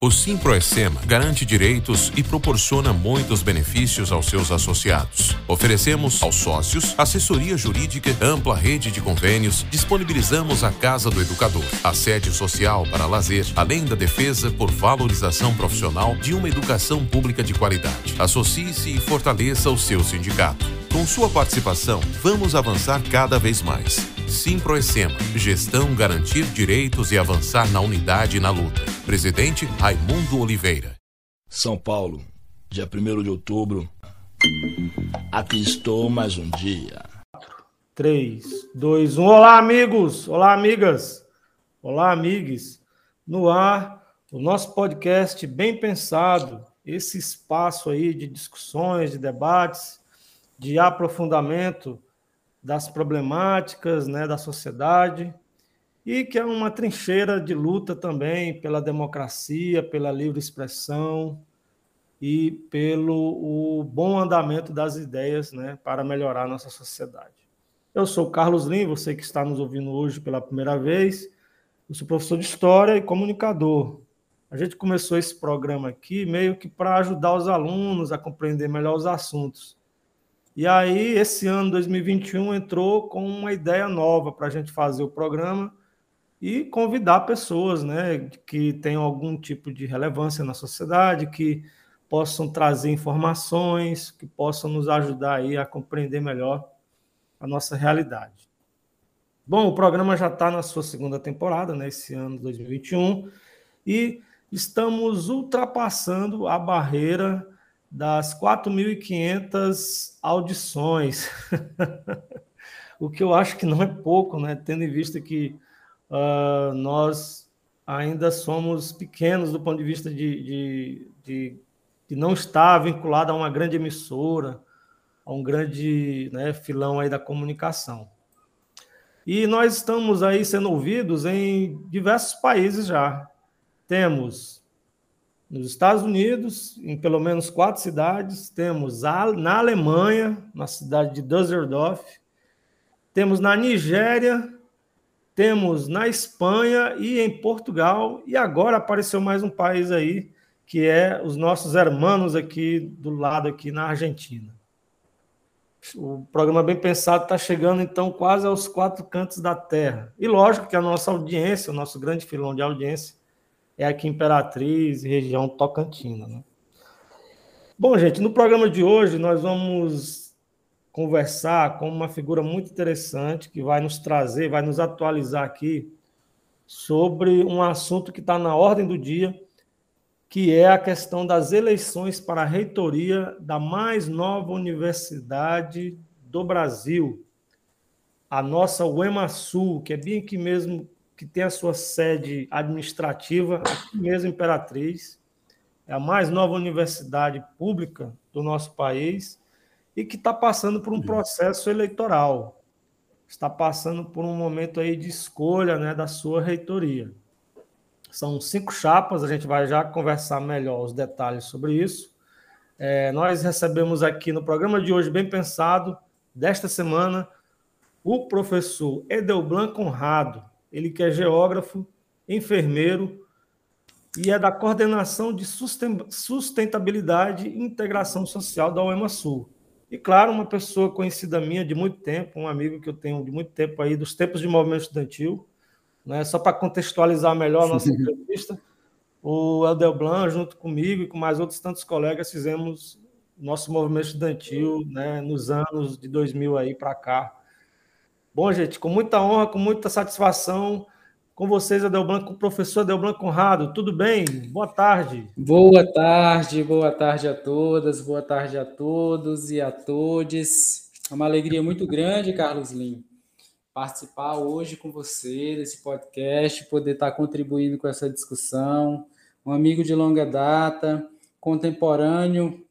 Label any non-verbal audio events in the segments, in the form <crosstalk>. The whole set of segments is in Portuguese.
O Simproecema garante direitos e proporciona muitos benefícios aos seus associados. Oferecemos aos sócios assessoria jurídica, ampla rede de convênios, disponibilizamos a Casa do Educador, a sede social para lazer, além da defesa por valorização profissional de uma educação pública de qualidade. Associe-se e fortaleça o seu sindicato. Com sua participação, vamos avançar cada vez mais. Simproecema, gestão garantir direitos e avançar na unidade e na luta. Presidente Raimundo Oliveira. São Paulo, dia 1 de outubro. Aqui estou mais um dia. 3, 2, 1. Olá, amigos! Olá, amigas! Olá, amigos! No ar, o nosso podcast bem pensado, esse espaço aí de discussões, de debates, de aprofundamento das problemáticas né, da sociedade e que é uma trincheira de luta também pela democracia, pela livre expressão e pelo o bom andamento das ideias né, para melhorar a nossa sociedade. Eu sou Carlos Lim, você que está nos ouvindo hoje pela primeira vez. Eu sou professor de História e comunicador. A gente começou esse programa aqui meio que para ajudar os alunos a compreender melhor os assuntos. E aí, esse ano, 2021, entrou com uma ideia nova para a gente fazer o programa, e convidar pessoas né, que tenham algum tipo de relevância na sociedade, que possam trazer informações, que possam nos ajudar aí a compreender melhor a nossa realidade. Bom, o programa já está na sua segunda temporada, né, esse ano 2021, e estamos ultrapassando a barreira das 4.500 audições, <laughs> o que eu acho que não é pouco, né, tendo em vista que uh, nós ainda somos pequenos do ponto de vista de, de, de, de, não estar vinculado a uma grande emissora, a um grande né, filão aí da comunicação. E nós estamos aí sendo ouvidos em diversos países já. Temos nos Estados Unidos, em pelo menos quatro cidades, temos na Alemanha, na cidade de Düsseldorf, temos na Nigéria, temos na Espanha e em Portugal, e agora apareceu mais um país aí, que é os nossos hermanos aqui do lado, aqui na Argentina. O programa Bem Pensado está chegando, então, quase aos quatro cantos da Terra. E lógico que a nossa audiência, o nosso grande filão de audiência, é aqui em Imperatriz, região Tocantina. Né? Bom, gente, no programa de hoje nós vamos conversar com uma figura muito interessante que vai nos trazer, vai nos atualizar aqui sobre um assunto que está na ordem do dia, que é a questão das eleições para a reitoria da mais nova universidade do Brasil, a nossa UEMASul, que é bem aqui mesmo, que tem a sua sede administrativa, aqui mesmo Imperatriz, é a mais nova universidade pública do nosso país e que está passando por um processo eleitoral, está passando por um momento aí de escolha né, da sua reitoria. São cinco chapas, a gente vai já conversar melhor os detalhes sobre isso. É, nós recebemos aqui no programa de hoje, bem pensado, desta semana, o professor Edelblan Conrado, ele que é geógrafo, enfermeiro e é da coordenação de sustentabilidade e integração social da UEMA Sul. E, claro, uma pessoa conhecida minha de muito tempo, um amigo que eu tenho de muito tempo aí, dos tempos de movimento estudantil, né? só para contextualizar melhor a <laughs> nossa entrevista, o Blanc, junto comigo e com mais outros tantos colegas, fizemos nosso movimento estudantil né, nos anos de 2000 aí para cá. Bom, gente, com muita honra, com muita satisfação, com vocês, Adelblanc, com o professor Adelblanc Conrado. Tudo bem? Boa tarde. Boa tarde, boa tarde a todas, boa tarde a todos e a todes. É uma alegria muito grande, Carlos Lim, participar hoje com você desse podcast, poder estar contribuindo com essa discussão. Um amigo de longa data, contemporâneo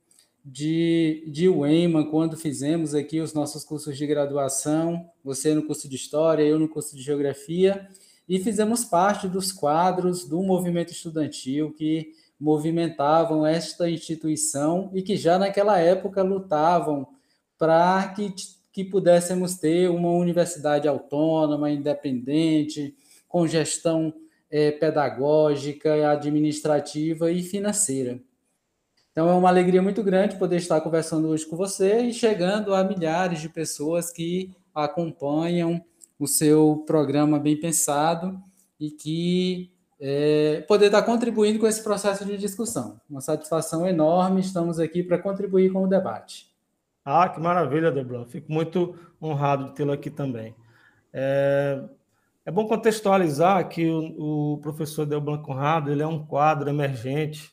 de, de UEMA, quando fizemos aqui os nossos cursos de graduação, você no curso de História, eu no curso de Geografia, e fizemos parte dos quadros do movimento estudantil que movimentavam esta instituição e que já naquela época lutavam para que, que pudéssemos ter uma universidade autônoma, independente, com gestão é, pedagógica, administrativa e financeira. Então é uma alegria muito grande poder estar conversando hoje com você e chegando a milhares de pessoas que acompanham o seu programa bem pensado e que é, poder estar contribuindo com esse processo de discussão. Uma satisfação enorme, estamos aqui para contribuir com o debate. Ah, que maravilha, Deblan. Fico muito honrado de tê-lo aqui também. É, é, bom contextualizar que o, o professor Delblan Conrado ele é um quadro emergente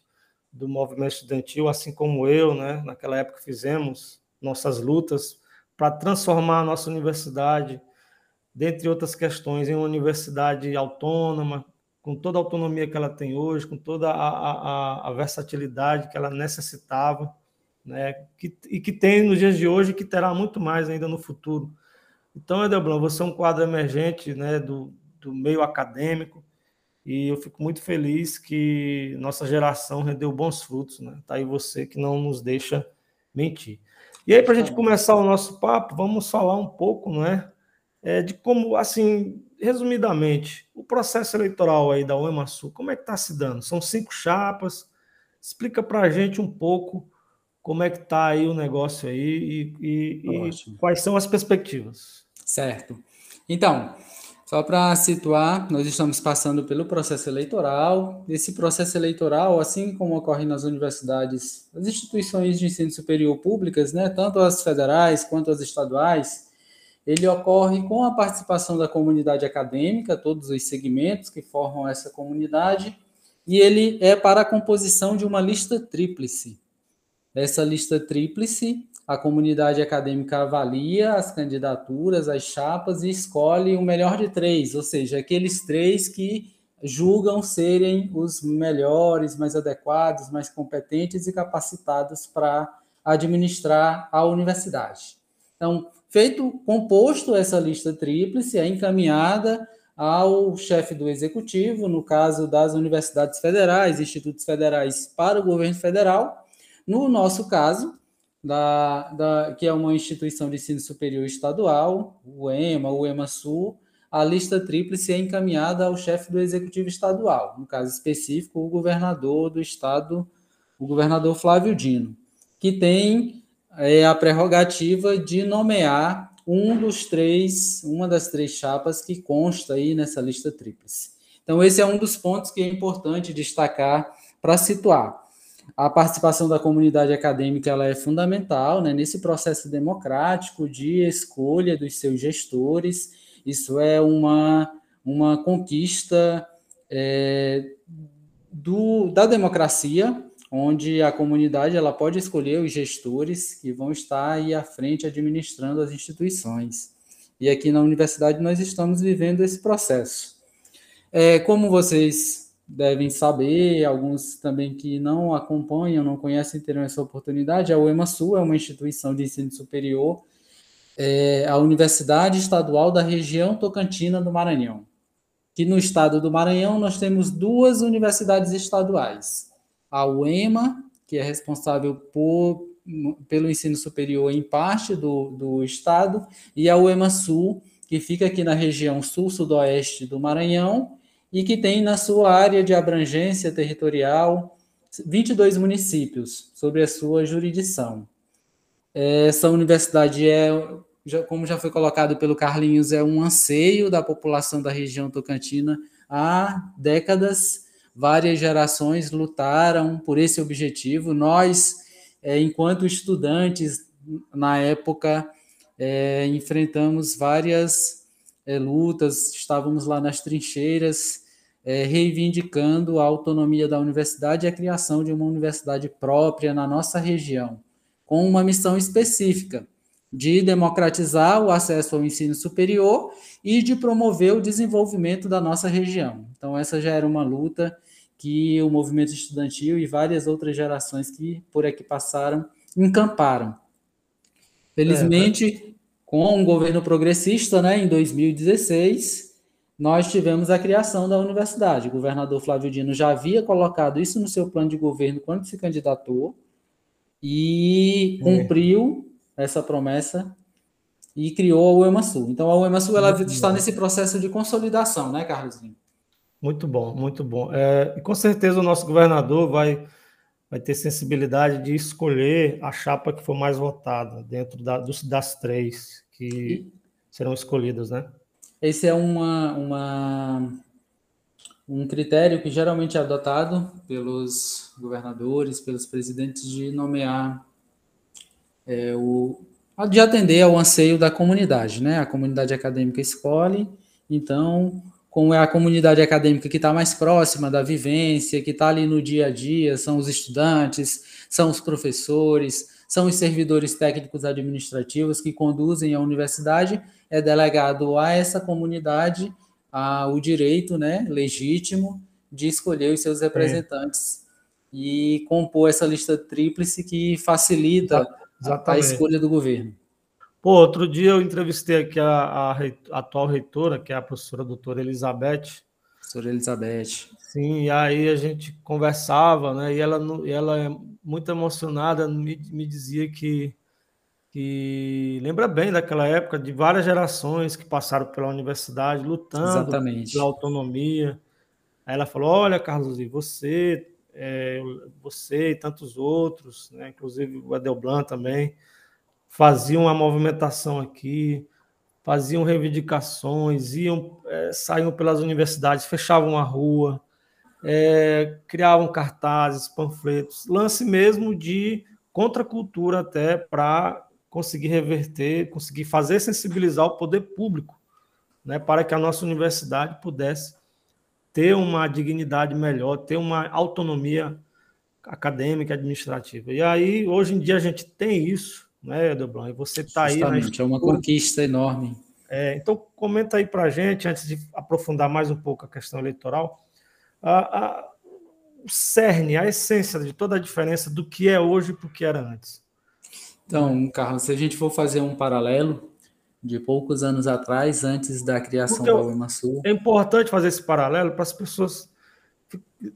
do movimento estudantil, assim como eu, né? Naquela época fizemos nossas lutas para transformar a nossa universidade, dentre outras questões, em uma universidade autônoma, com toda a autonomia que ela tem hoje, com toda a, a, a versatilidade que ela necessitava, né? Que, e que tem nos dias de hoje e que terá muito mais ainda no futuro. Então, Edelblan, você é um quadro emergente né, do, do meio acadêmico, e eu fico muito feliz que nossa geração rendeu bons frutos, né? Tá aí você que não nos deixa mentir. E aí, para a gente começar o nosso papo, vamos falar um pouco, não é? é de como, assim, resumidamente, o processo eleitoral aí da UEMASU, como é que está se dando? São cinco chapas. Explica para a gente um pouco como é que está aí o negócio aí e, e, e quais são as perspectivas. Certo. Então, só para situar, nós estamos passando pelo processo eleitoral. Esse processo eleitoral, assim como ocorre nas universidades, as instituições de ensino superior públicas, né, tanto as federais quanto as estaduais, ele ocorre com a participação da comunidade acadêmica, todos os segmentos que formam essa comunidade, e ele é para a composição de uma lista tríplice. Essa lista tríplice a comunidade acadêmica avalia as candidaturas, as chapas e escolhe o melhor de três, ou seja, aqueles três que julgam serem os melhores, mais adequados, mais competentes e capacitados para administrar a universidade. Então, feito, composto essa lista tríplice, é encaminhada ao chefe do executivo, no caso das universidades federais, institutos federais para o governo federal. No nosso caso, da, da, que é uma instituição de ensino superior estadual, o EMA, o EMA Sul, a lista tríplice é encaminhada ao chefe do executivo estadual, no caso específico, o governador do estado, o governador Flávio Dino, que tem é, a prerrogativa de nomear um dos três, uma das três chapas que consta aí nessa lista tríplice. Então, esse é um dos pontos que é importante destacar para situar a participação da comunidade acadêmica ela é fundamental né, nesse processo democrático de escolha dos seus gestores. Isso é uma, uma conquista é, do, da democracia, onde a comunidade ela pode escolher os gestores que vão estar aí à frente administrando as instituições. E aqui na universidade nós estamos vivendo esse processo. É, como vocês devem saber, alguns também que não acompanham, não conhecem, terão essa oportunidade. A UEMASU é uma instituição de ensino superior, é a Universidade Estadual da região Tocantina do Maranhão. Que no estado do Maranhão nós temos duas universidades estaduais. A UEMA, que é responsável por, pelo ensino superior em parte do, do estado, e a UEMASU, que fica aqui na região sul-sudoeste do Maranhão, e que tem na sua área de abrangência territorial 22 municípios sobre a sua jurisdição. Essa universidade é, como já foi colocado pelo Carlinhos, é um anseio da população da região tocantina há décadas. Várias gerações lutaram por esse objetivo. Nós, é, enquanto estudantes, na época, é, enfrentamos várias é, lutas, estávamos lá nas trincheiras, é, reivindicando a autonomia da universidade e a criação de uma universidade própria na nossa região, com uma missão específica de democratizar o acesso ao ensino superior e de promover o desenvolvimento da nossa região. Então, essa já era uma luta que o movimento estudantil e várias outras gerações que por aqui passaram encamparam. Felizmente, é, mas... com o governo progressista, né, em 2016, nós tivemos a criação da universidade. O governador Flávio Dino já havia colocado isso no seu plano de governo quando se candidatou e é. cumpriu essa promessa e criou a UEMASU. Então, a UEMASU ela está nesse processo de consolidação, né, Carlos? Muito bom, muito bom. É, e com certeza o nosso governador vai, vai ter sensibilidade de escolher a chapa que for mais votada dentro da, dos, das três que e... serão escolhidas, né? Esse é uma, uma, um critério que geralmente é adotado pelos governadores, pelos presidentes de nomear é, o de atender ao anseio da comunidade, né? A comunidade acadêmica escolhe, então, como é a comunidade acadêmica que está mais próxima da vivência, que está ali no dia a dia, são os estudantes, são os professores, são os servidores técnicos administrativos que conduzem a universidade, é delegado a essa comunidade a, o direito né, legítimo de escolher os seus representantes é. e compor essa lista tríplice que facilita a, a, escolha do governo. Pô, outro dia eu entrevistei aqui a, a, a atual reitora, que é a professora doutora Elizabeth. Professora Elizabeth. Sim, e aí a gente conversava, né? E ela, ela é muito emocionada, me, me dizia que que lembra bem daquela época de várias gerações que passaram pela universidade lutando Exatamente. pela autonomia. Aí ela falou: Olha, Carlos, e você, é, você e tantos outros, né, inclusive o Adelblan também, faziam uma movimentação aqui, faziam reivindicações, iam, é, saíam pelas universidades, fechavam a rua, é, criavam cartazes, panfletos, lance mesmo de contracultura até para conseguir reverter, conseguir fazer sensibilizar o poder público, né, para que a nossa universidade pudesse ter uma dignidade melhor, ter uma autonomia acadêmica, administrativa. E aí, hoje em dia, a gente tem isso, né, Edelblan? E você está aí. Justamente, é uma conquista enorme. É, então, comenta aí para a gente, antes de aprofundar mais um pouco a questão eleitoral, a, a, o cerne, a essência de toda a diferença do que é hoje para o que era antes. Então, Carlos, se a gente for fazer um paralelo de poucos anos atrás, antes da criação Porque da UEMASUL... É importante fazer esse paralelo para as pessoas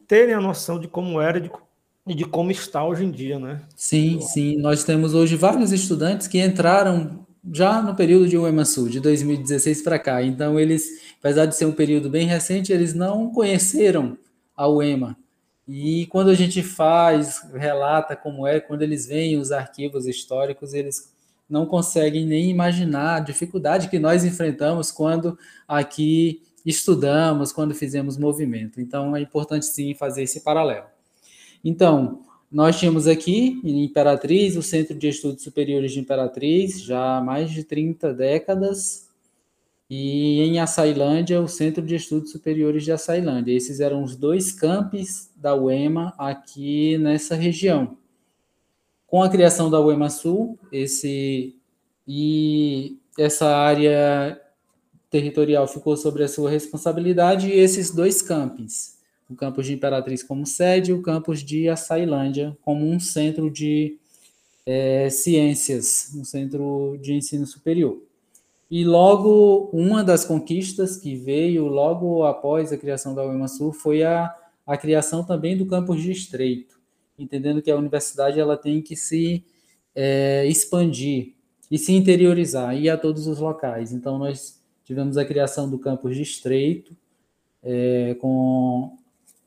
terem a noção de como era e de, como está hoje em dia, né? Sim, sim. Nós temos hoje vários estudantes que entraram já no período de UEMASUL, de 2016 para cá. Então, eles, apesar de ser um período bem recente, eles não conheceram a UEMA. E quando a gente faz, relata como é, quando eles veem os arquivos históricos, eles não conseguem nem imaginar a dificuldade que nós enfrentamos quando aqui estudamos, quando fizemos movimento. Então é importante sim fazer esse paralelo. Então, nós tínhamos aqui em Imperatriz o Centro de Estudos Superiores de Imperatriz, já há mais de 30 décadas, e em Açailândia, o Centro de Estudos Superiores de Açailândia. Esses eram os dois campos da UEMA aqui nessa região. Com a criação da UEMA Sul, esse e essa área territorial ficou sobre a sua responsabilidade e esses dois campos, o campus de Imperatriz como sede e o campus de Açailândia como um centro de é, ciências, um centro de ensino superior. E logo, uma das conquistas que veio logo após a criação da UEMASUR foi a, a criação também do campus de estreito, entendendo que a universidade ela tem que se é, expandir e se interiorizar, ir a todos os locais. Então, nós tivemos a criação do campus de estreito, é, com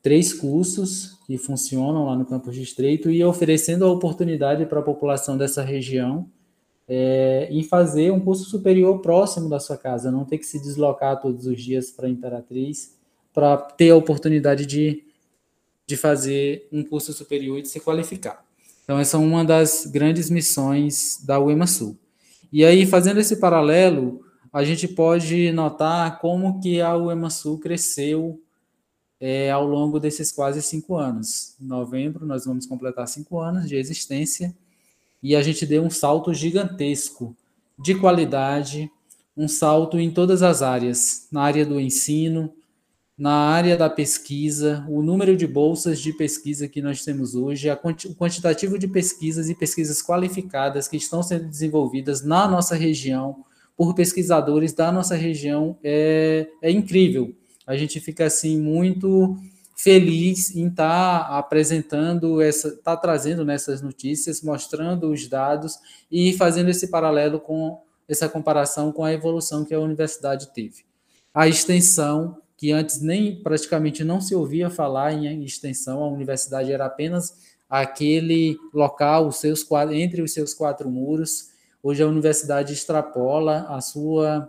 três cursos que funcionam lá no campus de estreito e oferecendo a oportunidade para a população dessa região é, em fazer um curso superior próximo da sua casa, não ter que se deslocar todos os dias para Imperatriz, para ter a oportunidade de, de fazer um curso superior e de se qualificar. Então, essa é uma das grandes missões da UEMA Sul. E aí, fazendo esse paralelo, a gente pode notar como que a UEMA Sul cresceu é, ao longo desses quase cinco anos. Em novembro, nós vamos completar cinco anos de existência e a gente deu um salto gigantesco de qualidade, um salto em todas as áreas, na área do ensino, na área da pesquisa, o número de bolsas de pesquisa que nós temos hoje, o quantitativo de pesquisas e pesquisas qualificadas que estão sendo desenvolvidas na nossa região por pesquisadores da nossa região é, é incrível. A gente fica assim muito feliz em estar tá apresentando essa, tá trazendo nessas notícias, mostrando os dados e fazendo esse paralelo com essa comparação com a evolução que a universidade teve. A extensão que antes nem praticamente não se ouvia falar em extensão, a universidade era apenas aquele local, os seus entre os seus quatro muros. Hoje a universidade extrapola a sua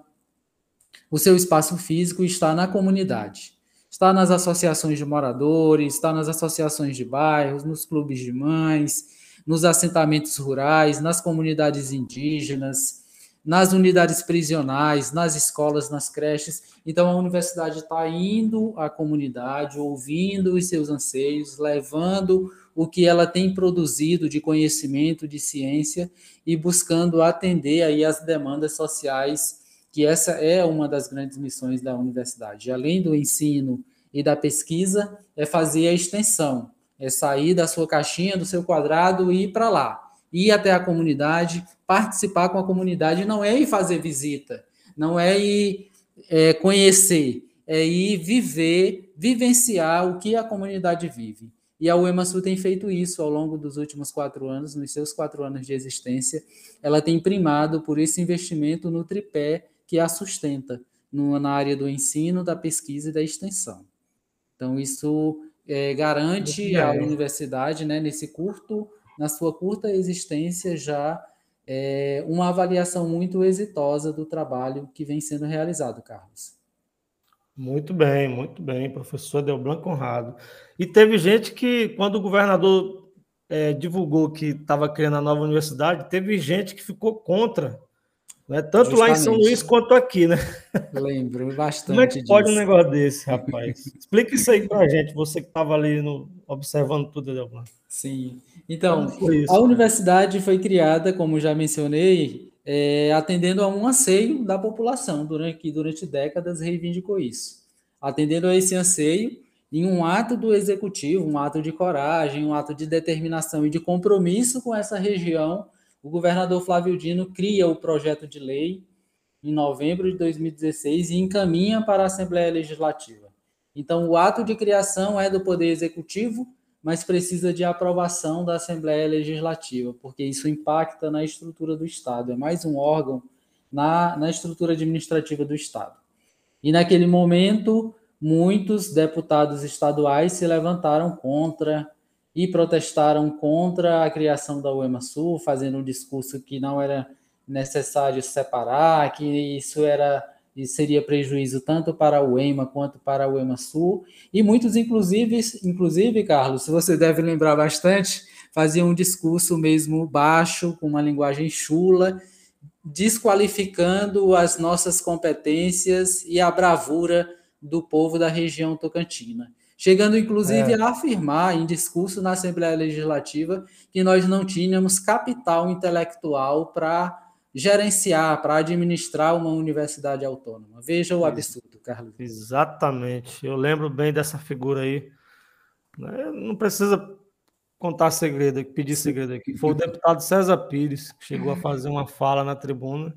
o seu espaço físico está na comunidade. Está nas associações de moradores, está nas associações de bairros, nos clubes de mães, nos assentamentos rurais, nas comunidades indígenas, nas unidades prisionais, nas escolas, nas creches. Então, a universidade está indo à comunidade, ouvindo os seus anseios, levando o que ela tem produzido de conhecimento, de ciência e buscando atender aí as demandas sociais, que essa é uma das grandes missões da universidade. Além do ensino e da pesquisa, é fazer a extensão, é sair da sua caixinha, do seu quadrado e ir para lá, ir até a comunidade, participar com a comunidade, não é ir fazer visita, não é ir é, conhecer, é ir viver, vivenciar o que a comunidade vive. E a UEMASU tem feito isso ao longo dos últimos quatro anos, nos seus quatro anos de existência. Ela tem primado por esse investimento no tripé que a sustenta, no, na área do ensino, da pesquisa e da extensão. Então, isso é, garante à universidade, né, nesse curto, na sua curta existência, já é, uma avaliação muito exitosa do trabalho que vem sendo realizado, Carlos. Muito bem, muito bem, professor Delblanc Conrado. E teve gente que, quando o governador é, divulgou que estava criando a nova universidade, teve gente que ficou contra né? Tanto Justamente. lá em São Luís quanto aqui, né? Lembro bastante. Como é que pode um negócio desse, rapaz? <laughs> Explica isso aí para a gente, você que estava ali no, observando tudo, Adelman. Sim. Então, a universidade foi criada, como já mencionei, é, atendendo a um anseio da população, durante, que durante décadas reivindicou isso. Atendendo a esse anseio, em um ato do executivo, um ato de coragem, um ato de determinação e de compromisso com essa região, o governador Flávio Dino cria o projeto de lei em novembro de 2016 e encaminha para a Assembleia Legislativa. Então, o ato de criação é do Poder Executivo, mas precisa de aprovação da Assembleia Legislativa, porque isso impacta na estrutura do Estado, é mais um órgão na, na estrutura administrativa do Estado. E naquele momento, muitos deputados estaduais se levantaram contra e protestaram contra a criação da UEMA Sul, fazendo um discurso que não era necessário separar, que isso era seria prejuízo tanto para a UEMA quanto para a UEMA Sul, e muitos, inclusive, inclusive, Carlos, você deve lembrar bastante, faziam um discurso mesmo baixo, com uma linguagem chula, desqualificando as nossas competências e a bravura do povo da região tocantina chegando inclusive é. a afirmar em discurso na Assembleia Legislativa que nós não tínhamos capital intelectual para gerenciar, para administrar uma universidade autônoma. Veja o absurdo, Carlos. Exatamente. Eu lembro bem dessa figura aí. Né? Não precisa contar segredo, pedir segredo aqui. Foi o deputado César Pires que chegou a fazer uma fala na tribuna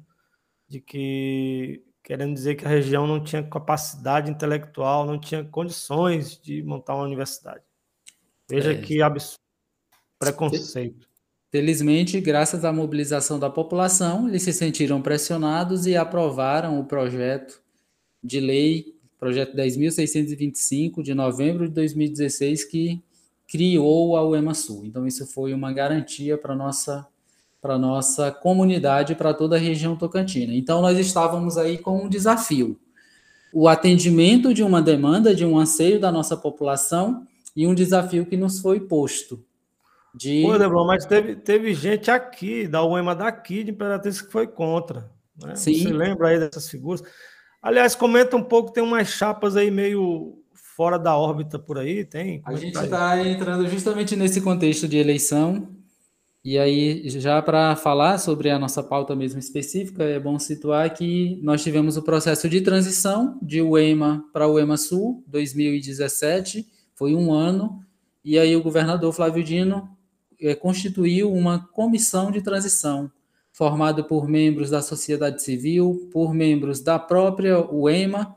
de que querendo dizer que a região não tinha capacidade intelectual, não tinha condições de montar uma universidade. Veja é. que absurdo. Preconceito. Felizmente, graças à mobilização da população, eles se sentiram pressionados e aprovaram o projeto de lei, projeto 10.625, de novembro de 2016, que criou a UEMA Sul. Então, isso foi uma garantia para a nossa para nossa comunidade, para toda a região tocantina. Então, nós estávamos aí com um desafio: o atendimento de uma demanda, de um anseio da nossa população e um desafio que nos foi posto. De... Pô, Deblon, mas teve, teve gente aqui, da UEMA daqui, de Imperatriz, que foi contra. Né? Sim. Você lembra aí dessas figuras? Aliás, comenta um pouco, tem umas chapas aí meio fora da órbita por aí, tem? A é gente está entrando justamente nesse contexto de eleição, e aí, já para falar sobre a nossa pauta mesmo específica, é bom situar que nós tivemos o processo de transição de UEMA para UEMA Sul, 2017, foi um ano, e aí o governador Flávio Dino é, constituiu uma comissão de transição, formada por membros da sociedade civil, por membros da própria UEMA,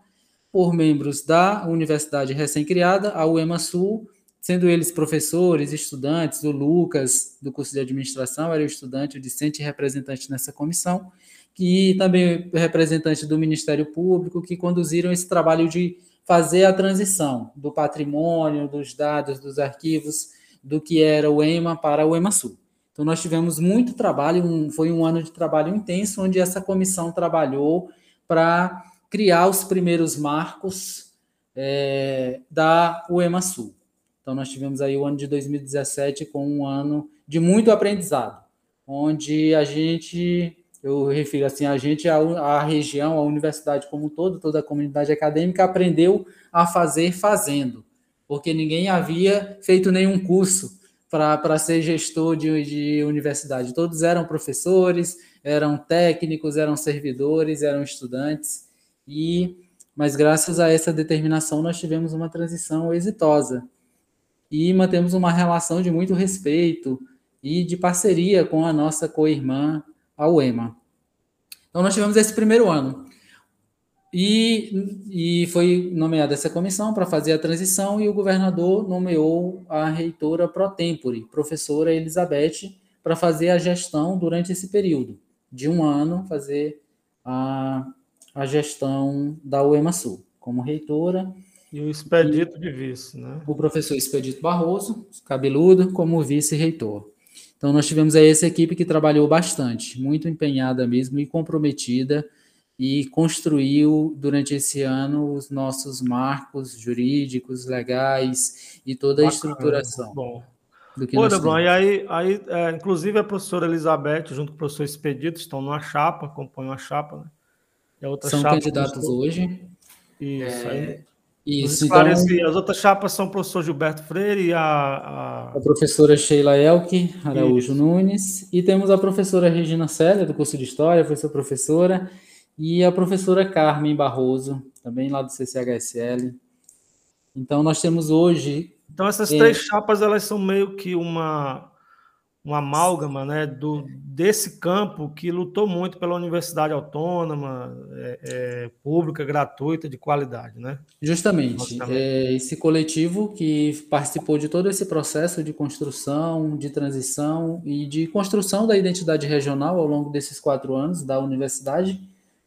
por membros da universidade recém-criada, a UEMA Sul, sendo eles professores, estudantes, o Lucas, do curso de administração, era o estudante, o discente representante nessa comissão, e também representante do Ministério Público, que conduziram esse trabalho de fazer a transição do patrimônio, dos dados, dos arquivos, do que era o EMA para o EMA-Sul. Então, nós tivemos muito trabalho, um, foi um ano de trabalho intenso, onde essa comissão trabalhou para criar os primeiros marcos é, da UEMA Sul. Então, nós tivemos aí o ano de 2017 com um ano de muito aprendizado, onde a gente, eu refiro assim, a gente, a, a região, a universidade como um todo, toda a comunidade acadêmica aprendeu a fazer fazendo, porque ninguém havia feito nenhum curso para ser gestor de, de universidade. Todos eram professores, eram técnicos, eram servidores, eram estudantes, e mas graças a essa determinação nós tivemos uma transição exitosa e mantemos uma relação de muito respeito e de parceria com a nossa co-irmã, a UEMA. Então nós tivemos esse primeiro ano. E, e foi nomeada essa comissão para fazer a transição e o governador nomeou a reitora pro tempore, professora Elizabeth, para fazer a gestão durante esse período de um ano, fazer a, a gestão da UEMA Sul como reitora. E o Expedito e de vice, né? O professor Expedito Barroso, cabeludo, como vice-reitor. Então, nós tivemos aí essa equipe que trabalhou bastante, muito empenhada mesmo e comprometida e construiu durante esse ano os nossos marcos jurídicos, legais e toda a Bacana, estruturação. Bom. Do que Pô, e aí, aí é, inclusive a professora Elizabeth, junto com o professor Expedito, estão numa chapa, compõem uma chapa, né? Outra São chapa candidatos hoje. Isso, é... aí. Isso, então, as outras chapas são o professor Gilberto Freire e a, a... a professora Sheila Elke Araújo Isso. Nunes, e temos a professora Regina Célia, do curso de História, foi sua professora, e a professora Carmen Barroso, também lá do CCHSL. Então, nós temos hoje. Então, essas é... três chapas elas são meio que uma, uma amálgama né, do, desse campo que lutou muito pela universidade autônoma, é, é, pública, gratuita, de qualidade. Né? Justamente. É, esse coletivo que participou de todo esse processo de construção, de transição e de construção da identidade regional ao longo desses quatro anos da universidade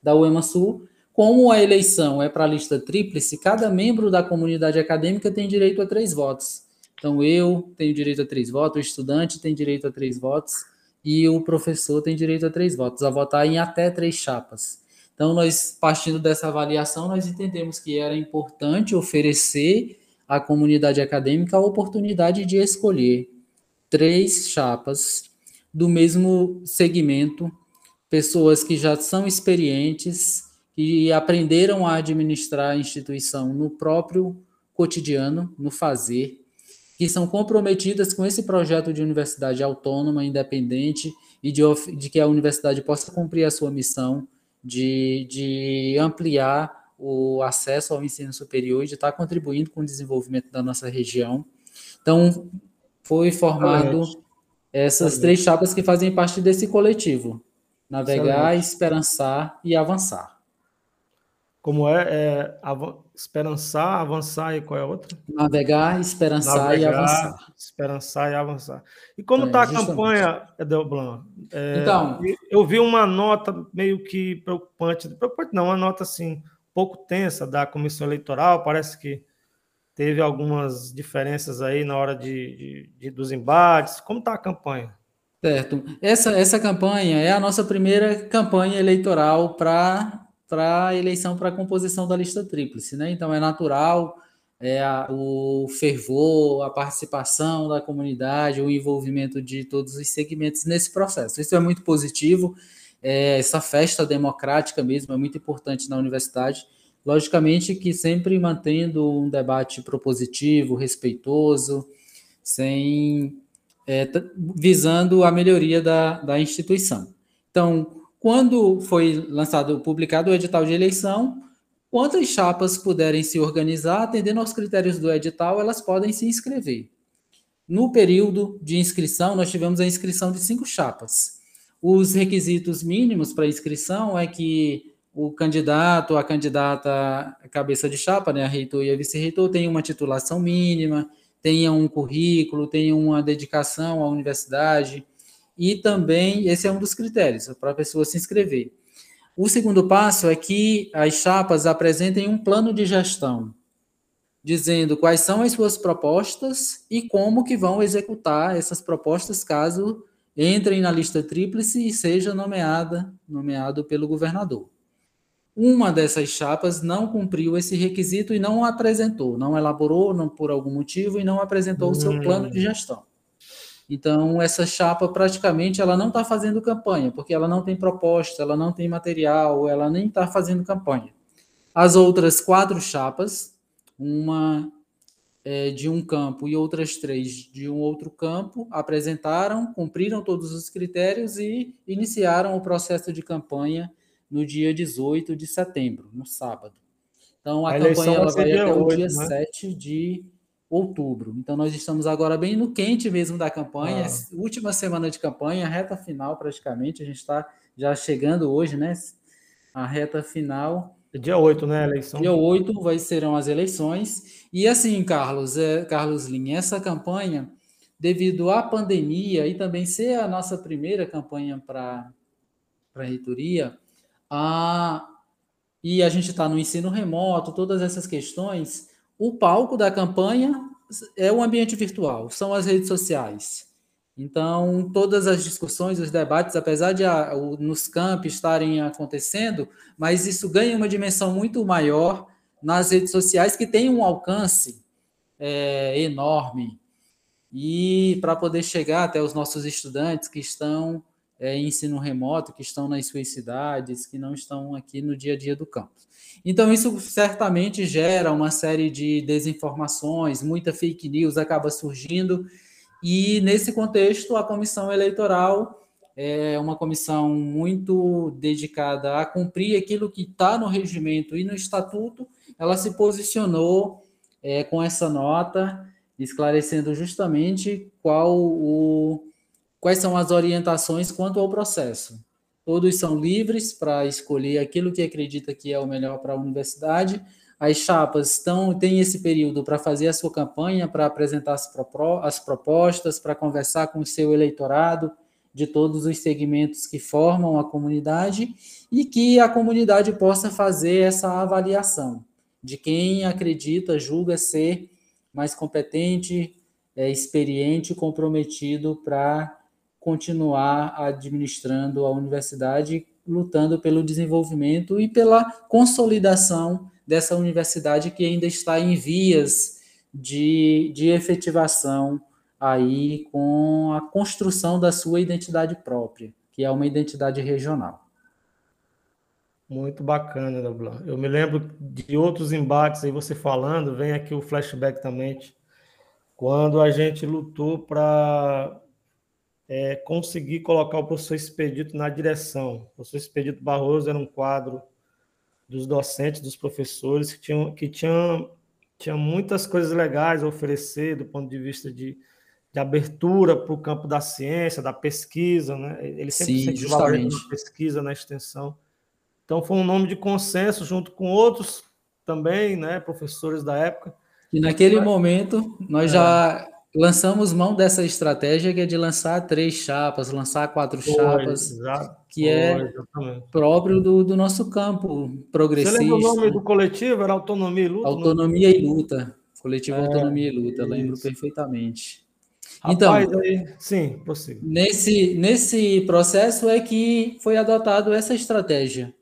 da UEMA Sul, como a eleição é para a lista tríplice, cada membro da comunidade acadêmica tem direito a três votos. Então, eu tenho direito a três votos, o estudante tem direito a três votos e o professor tem direito a três votos, a votar em até três chapas. Então, nós, partindo dessa avaliação, nós entendemos que era importante oferecer à comunidade acadêmica a oportunidade de escolher três chapas do mesmo segmento pessoas que já são experientes e aprenderam a administrar a instituição no próprio cotidiano, no fazer, que são comprometidas com esse projeto de universidade autônoma, independente e de, de que a universidade possa cumprir a sua missão de, de ampliar o acesso ao ensino superior e de estar contribuindo com o desenvolvimento da nossa região. Então, foi formado essas três chapas que fazem parte desse coletivo navegar, Excelente. esperançar e avançar. Como é? é av esperançar, avançar e qual é a outra? Navegar, esperançar navegar, e avançar. Esperançar e avançar. E como está é, a campanha, Edelblan? É, então, eu vi uma nota meio que preocupante, preocupante não, uma nota assim, pouco tensa da comissão eleitoral, parece que teve algumas diferenças aí na hora de, de, de dos embates. Como está a campanha? Certo. Essa, essa campanha é a nossa primeira campanha eleitoral para a eleição para a composição da lista tríplice, né? Então é natural é a, o fervor, a participação da comunidade, o envolvimento de todos os segmentos nesse processo. Isso é muito positivo. É, essa festa democrática mesmo é muito importante na universidade. Logicamente que sempre mantendo um debate propositivo, respeitoso, sem é, visando a melhoria da, da instituição. Então, quando foi lançado, publicado o edital de eleição, quantas chapas puderem se organizar, atendendo aos critérios do edital, elas podem se inscrever. No período de inscrição, nós tivemos a inscrição de cinco chapas. Os requisitos mínimos para inscrição é que o candidato, a candidata cabeça de chapa, né, a reitor e a vice-reitor, tenham uma titulação mínima, tenha um currículo, tenha uma dedicação à universidade, e também esse é um dos critérios para a pessoa se inscrever. O segundo passo é que as chapas apresentem um plano de gestão. dizendo quais são as suas propostas e como que vão executar essas propostas caso entrem na lista tríplice e seja nomeada, nomeado pelo governador. Uma dessas chapas não cumpriu esse requisito e não apresentou, não elaborou não, por algum motivo e não apresentou hum. o seu plano de hum. gestão. Então, essa chapa praticamente ela não está fazendo campanha, porque ela não tem proposta, ela não tem material, ela nem está fazendo campanha. As outras quatro chapas, uma é, de um campo e outras três de um outro campo, apresentaram, cumpriram todos os critérios e iniciaram o processo de campanha no dia 18 de setembro, no sábado. Então, a, a campanha ela vai até 8, o dia né? 7 de outubro. Então, nós estamos agora bem no quente mesmo da campanha, ah. última semana de campanha, reta final praticamente, a gente está já chegando hoje, né? A reta final. Dia 8, né, eleição? Dia 8 vai, serão as eleições. E assim, Carlos, é, Carlos Lin, essa campanha, devido à pandemia e também ser a nossa primeira campanha para a reitoria, a, e a gente está no ensino remoto, todas essas questões, o palco da campanha é o ambiente virtual, são as redes sociais. Então, todas as discussões, os debates, apesar de a, o, nos campos estarem acontecendo, mas isso ganha uma dimensão muito maior nas redes sociais, que tem um alcance é, enorme. E para poder chegar até os nossos estudantes que estão é, em ensino remoto, que estão nas suas cidades, que não estão aqui no dia a dia do campus. Então, isso certamente gera uma série de desinformações, muita fake news acaba surgindo, e nesse contexto, a comissão eleitoral é uma comissão muito dedicada a cumprir aquilo que está no regimento e no estatuto. Ela se posicionou é, com essa nota, esclarecendo justamente qual o, quais são as orientações quanto ao processo. Todos são livres para escolher aquilo que acredita que é o melhor para a universidade. As chapas estão, têm esse período para fazer a sua campanha, para apresentar as, as propostas, para conversar com o seu eleitorado de todos os segmentos que formam a comunidade e que a comunidade possa fazer essa avaliação de quem acredita, julga ser mais competente, é, experiente, comprometido para continuar administrando a universidade, lutando pelo desenvolvimento e pela consolidação dessa universidade que ainda está em vias de, de efetivação aí com a construção da sua identidade própria, que é uma identidade regional. Muito bacana, Doblan. Eu me lembro de outros embates aí, você falando, vem aqui o flashback também, quando a gente lutou para é, conseguir colocar o professor Expedito na direção. O professor Expedito Barroso era um quadro dos docentes, dos professores, que tinham, que tinham, tinham muitas coisas legais a oferecer do ponto de vista de, de abertura para o campo da ciência, da pesquisa, né? Ele sempre Sim, a pesquisa na extensão. Então foi um nome de consenso junto com outros também, né, professores da época. E naquele momento nós é. já lançamos mão dessa estratégia que é de lançar três chapas, lançar quatro Foi, chapas, exato. que é exatamente. próprio do, do, nosso campo progressista. Você lembra o nome do coletivo? Era Autonomia e Luta? Autonomia e Luta. Coletivo é, Autonomia e Luta, lembro perfeitamente. Então, Rapaz, aí, sim, possível. Nesse, nesse processo é que foi adotado essa estratégia.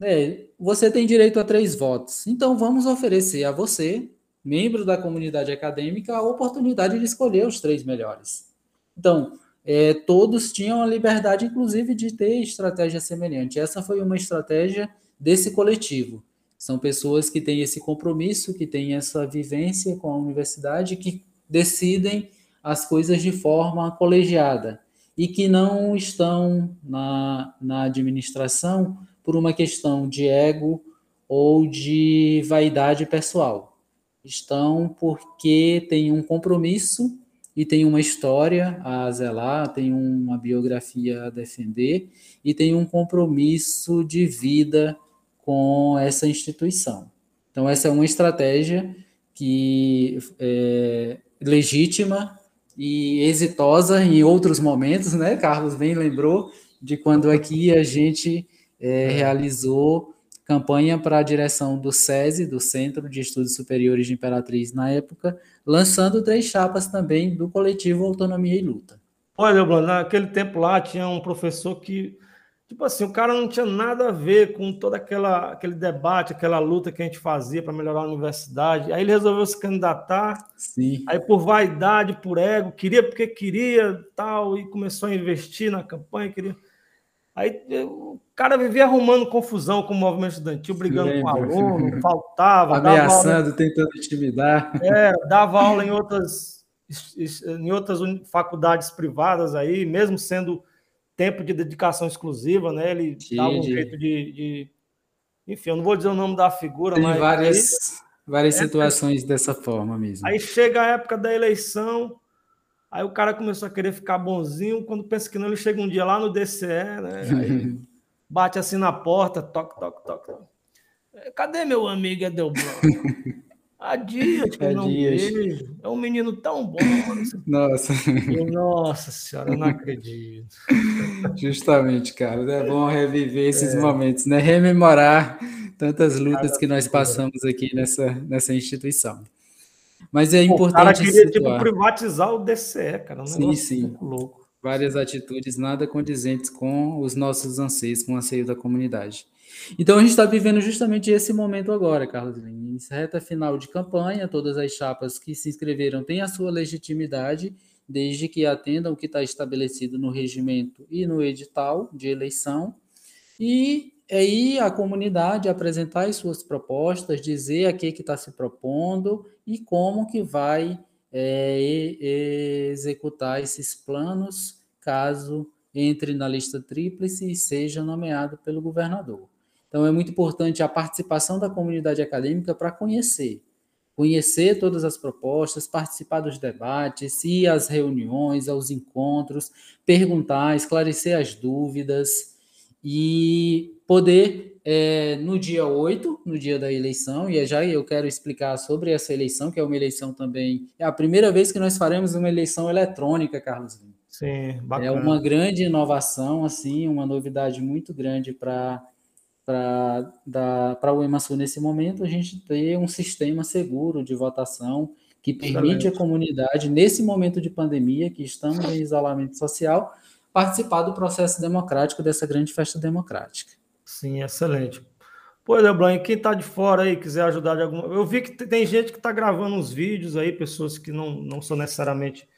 É, você tem direito a três votos. Então, vamos oferecer a você membro da comunidade acadêmica a oportunidade de escolher os três melhores. Então, é, todos tinham a liberdade, inclusive, de ter estratégia semelhante. Essa foi uma estratégia desse coletivo. São pessoas que têm esse compromisso, que têm essa vivência com a universidade, que decidem as coisas de forma colegiada e que não estão na, na administração por uma questão de ego ou de vaidade pessoal estão porque tem um compromisso e tem uma história a zelar, tem uma biografia a defender e tem um compromisso de vida com essa instituição. Então, essa é uma estratégia que é legítima e exitosa em outros momentos, né? Carlos bem lembrou de quando aqui a gente é, realizou campanha para a direção do SESI, do Centro de Estudos Superiores de Imperatriz, na época, lançando três chapas também do coletivo Autonomia e Luta. Olha, Bruno, naquele tempo lá tinha um professor que, tipo assim, o cara não tinha nada a ver com todo aquela, aquele debate, aquela luta que a gente fazia para melhorar a universidade. Aí ele resolveu se candidatar. Sim. Aí por vaidade, por ego, queria porque queria, tal, e começou a investir na campanha, queria. Aí o cara vivia arrumando confusão com o movimento estudantil, brigando Lembra. com aluno, faltava. Ameaçando, tentando intimidar. É, dava aula em outras em outras faculdades privadas aí, mesmo sendo tempo de dedicação exclusiva, né? Ele Sim, dava um de... jeito de, de, Enfim, eu não vou dizer o nome da figura, Tem mas. várias, aí, várias é, situações dessa forma mesmo. Aí chega a época da eleição, aí o cara começou a querer ficar bonzinho, quando pensa que não, ele chega um dia lá no DCE, né? Aí <laughs> bate assim na porta, toque, toque, toque. Cadê meu amigo Edelbron? <laughs> Há dias que eu não dias. vejo. É um menino tão bom. Nossa. nossa senhora, eu não acredito. <laughs> Justamente, cara. É bom reviver esses é. momentos, né? Rememorar tantas lutas cara, que nós passamos aqui nessa, nessa instituição. Mas é importante. O cara queria tipo, privatizar o DCE, cara. Um sim, sim. louco. Várias atitudes nada condizentes com os nossos anseios, com o anseio da comunidade. Então a gente está vivendo justamente esse momento agora, Carlos Lima. Em reta final de campanha, todas as chapas que se inscreveram têm a sua legitimidade, desde que atendam o que está estabelecido no regimento e no edital de eleição. E aí a comunidade apresentar as suas propostas, dizer a que está se propondo e como que vai é, executar esses planos, caso entre na lista tríplice e seja nomeado pelo governador. Então, é muito importante a participação da comunidade acadêmica para conhecer. Conhecer todas as propostas, participar dos debates, ir às reuniões, aos encontros, perguntar, esclarecer as dúvidas e poder, é, no dia 8, no dia da eleição, e é já eu quero explicar sobre essa eleição, que é uma eleição também. É a primeira vez que nós faremos uma eleição eletrônica, Carlos Lima. Sim, bacana. É uma grande inovação, assim, uma novidade muito grande para para o EMASU nesse momento, a gente ter um sistema seguro de votação que permite a comunidade, nesse momento de pandemia, que estamos em isolamento social, participar do processo democrático dessa grande festa democrática. Sim, excelente. Pô, Leblanc, quem está de fora aí, quiser ajudar de alguma... Eu vi que tem gente que está gravando uns vídeos aí, pessoas que não, não são necessariamente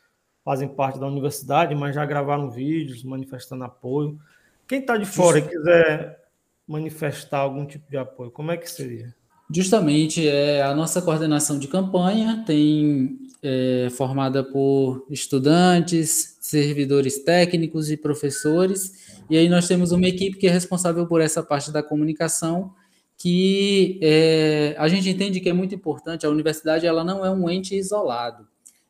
fazem parte da universidade, mas já gravaram vídeos manifestando apoio. Quem está de fora e quiser manifestar algum tipo de apoio? Como é que seria? Justamente, é, a nossa coordenação de campanha tem é, formada por estudantes, servidores técnicos e professores, e aí nós temos uma equipe que é responsável por essa parte da comunicação, que é, a gente entende que é muito importante. A universidade ela não é um ente isolado,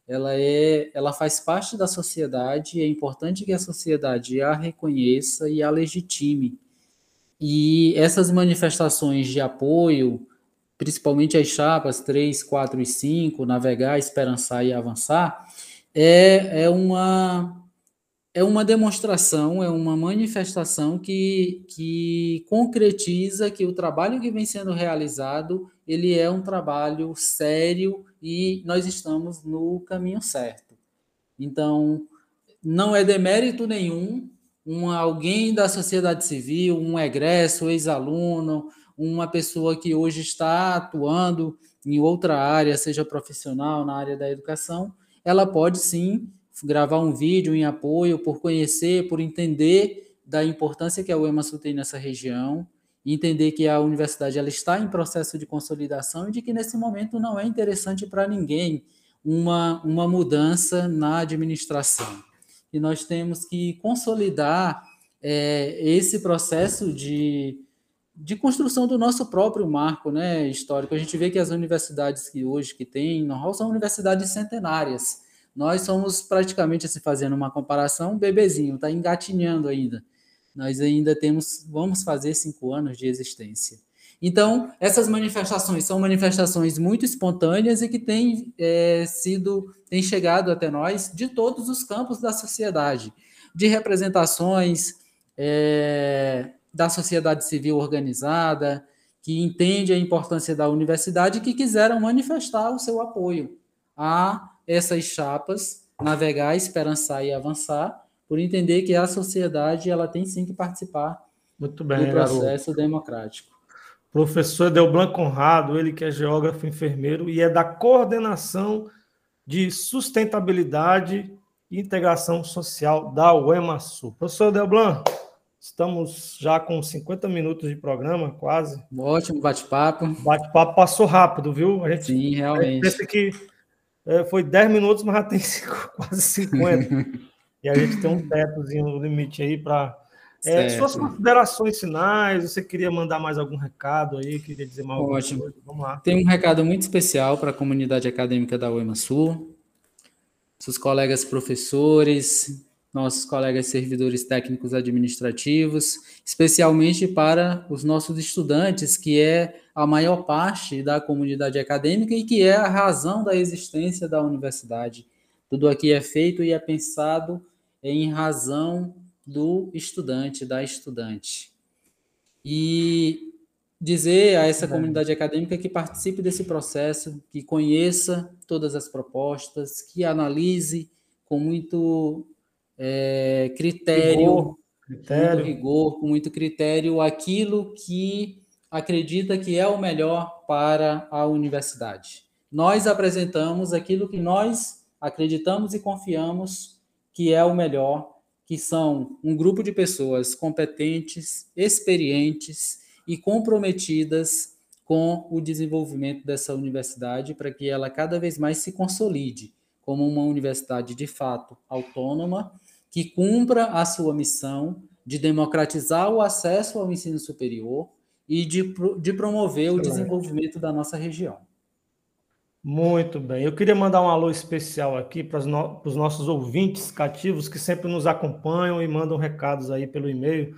ela é, ela faz parte da sociedade. É importante que a sociedade a reconheça e a legitime e essas manifestações de apoio, principalmente as chapas 3, 4 e 5, navegar, esperançar e avançar, é, é, uma, é uma demonstração, é uma manifestação que, que concretiza que o trabalho que vem sendo realizado ele é um trabalho sério e nós estamos no caminho certo. Então, não é demérito nenhum um, alguém da sociedade civil, um egresso, ex-aluno, uma pessoa que hoje está atuando em outra área, seja profissional, na área da educação, ela pode sim gravar um vídeo em apoio por conhecer, por entender da importância que a UEMASU tem nessa região, entender que a universidade ela está em processo de consolidação e de que nesse momento não é interessante para ninguém uma, uma mudança na administração. E nós temos que consolidar é, esse processo de, de construção do nosso próprio marco né, histórico. A gente vê que as universidades que hoje que tem know são universidades centenárias. Nós somos praticamente, assim, fazendo uma comparação, um bebezinho, está engatinhando ainda. Nós ainda temos, vamos fazer cinco anos de existência. Então, essas manifestações são manifestações muito espontâneas e que têm é, sido, têm chegado até nós de todos os campos da sociedade, de representações é, da sociedade civil organizada, que entende a importância da universidade e que quiseram manifestar o seu apoio a essas chapas navegar, esperançar e avançar, por entender que a sociedade ela tem sim que participar Muito bem, do processo garoto. democrático. Professor Delblan Conrado, ele que é geógrafo enfermeiro e é da coordenação de sustentabilidade e integração social da UEMASU. Professor Delblan, estamos já com 50 minutos de programa, quase. Ótimo bate-papo. Bate-papo passou rápido, viu? A gente, Sim, realmente. Pensa que é, foi 10 minutos, mas já tem <laughs> cinco, quase 50. e a gente tem um tetozinho, um limite aí para. É, suas considerações finais, você queria mandar mais algum recado aí, queria dizer mais alguma Ótimo. coisa? Vamos lá. Tem um recado muito especial para a comunidade acadêmica da UEMA Sul, seus colegas professores, nossos colegas servidores técnicos administrativos, especialmente para os nossos estudantes, que é a maior parte da comunidade acadêmica e que é a razão da existência da universidade. Tudo aqui é feito e é pensado em razão do estudante, da estudante. E dizer a essa comunidade acadêmica que participe desse processo, que conheça todas as propostas, que analise com muito é, critério, rigor, critério. Muito rigor, com muito critério, aquilo que acredita que é o melhor para a universidade. Nós apresentamos aquilo que nós acreditamos e confiamos que é o melhor, que são um grupo de pessoas competentes, experientes e comprometidas com o desenvolvimento dessa universidade para que ela cada vez mais se consolide como uma universidade de fato autônoma que cumpra a sua missão de democratizar o acesso ao ensino superior e de, de promover o desenvolvimento da nossa região. Muito bem. Eu queria mandar um alô especial aqui para os, no, para os nossos ouvintes cativos que sempre nos acompanham e mandam recados aí pelo e-mail.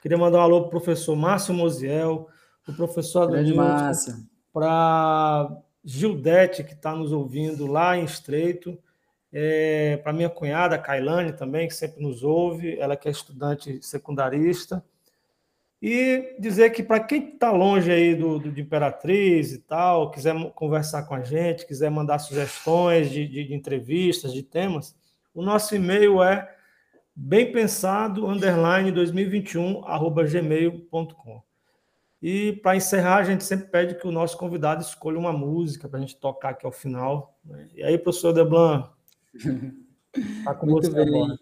Queria mandar um alô para o professor Márcio Moziel, o professor Adonilson, para Gildete, que está nos ouvindo lá em Estreito, é, para minha cunhada, Kailane, também, que sempre nos ouve, ela que é estudante secundarista. E dizer que para quem está longe aí do, do, de Imperatriz e tal, quiser conversar com a gente, quiser mandar sugestões de, de, de entrevistas, de temas, o nosso e-mail é bempensado, underline 2021, arroba gmail.com. E para encerrar, a gente sempre pede que o nosso convidado escolha uma música para a gente tocar aqui ao final. Né? E aí, professor Deblan, <laughs> Tá com Muito bem. Agora.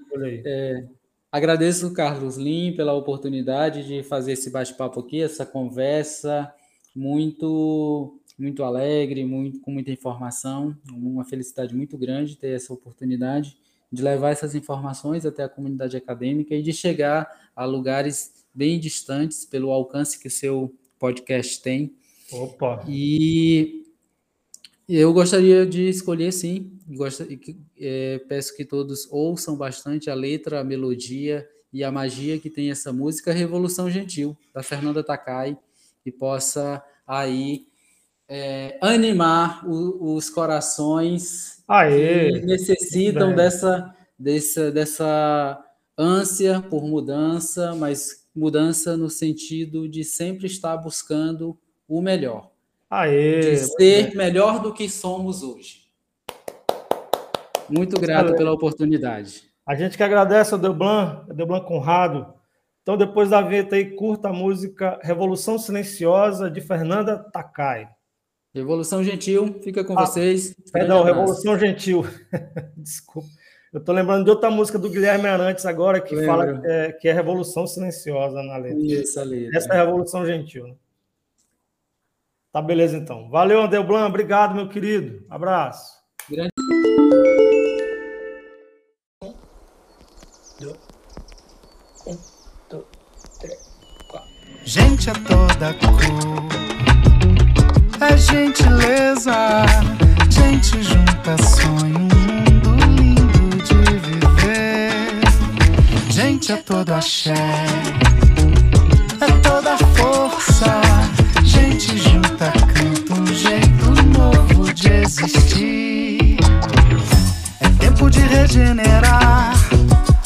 É, agradeço, Carlos Lim, pela oportunidade de fazer esse bate-papo aqui, essa conversa muito muito alegre, muito, com muita informação. Uma felicidade muito grande ter essa oportunidade de levar essas informações até a comunidade acadêmica e de chegar a lugares bem distantes pelo alcance que o seu podcast tem. Opa! E eu gostaria de escolher, sim. Gosto, é, peço que todos ouçam bastante a letra, a melodia e a magia que tem essa música, Revolução Gentil, da Fernanda Takai, que possa aí é, animar o, os corações Aê, que necessitam dessa, dessa, dessa ânsia por mudança, mas mudança no sentido de sempre estar buscando o melhor. Aê, de ser melhor do que somos hoje. Muito grato pela oportunidade. A gente que agradece ao Deblan, ao Deblan Conrado. Então, depois da vinheta aí, curta a música Revolução Silenciosa, de Fernanda Takai. Revolução Gentil, fica com ah, vocês. Perdão, Revolução Gentil. <laughs> Desculpa. Eu estou lembrando de outra música do Guilherme Arantes agora, que Lembro. fala que é, que é, Revolução Silenciosa na letra. Isso, ali. Essa é Revolução Gentil. Né? Tá beleza, então. Valeu, Andelblan. Obrigado, meu querido. Abraço. Grande. Gente é toda cor, é gentileza. Gente junta sonho, um mundo lindo de viver. Gente é todo axé, é toda força gente junta um existir. É tempo de regenerar,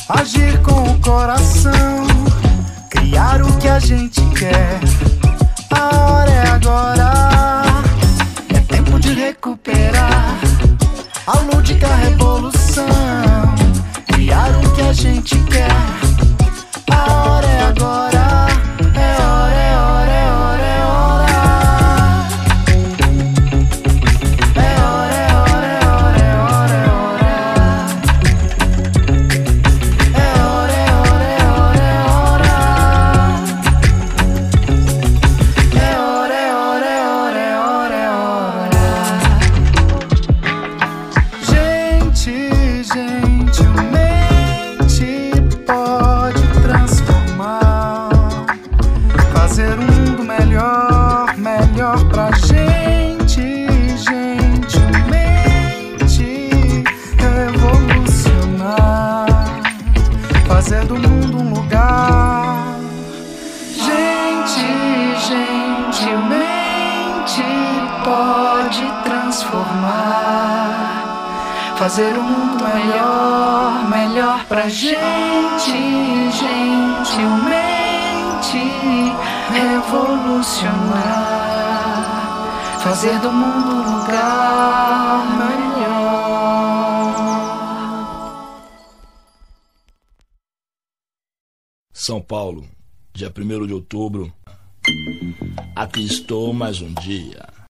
agir com o coração, criar o que a gente quer. A hora é fazer Paulo, dia 1 de outubro. Aqui estou mais um dia.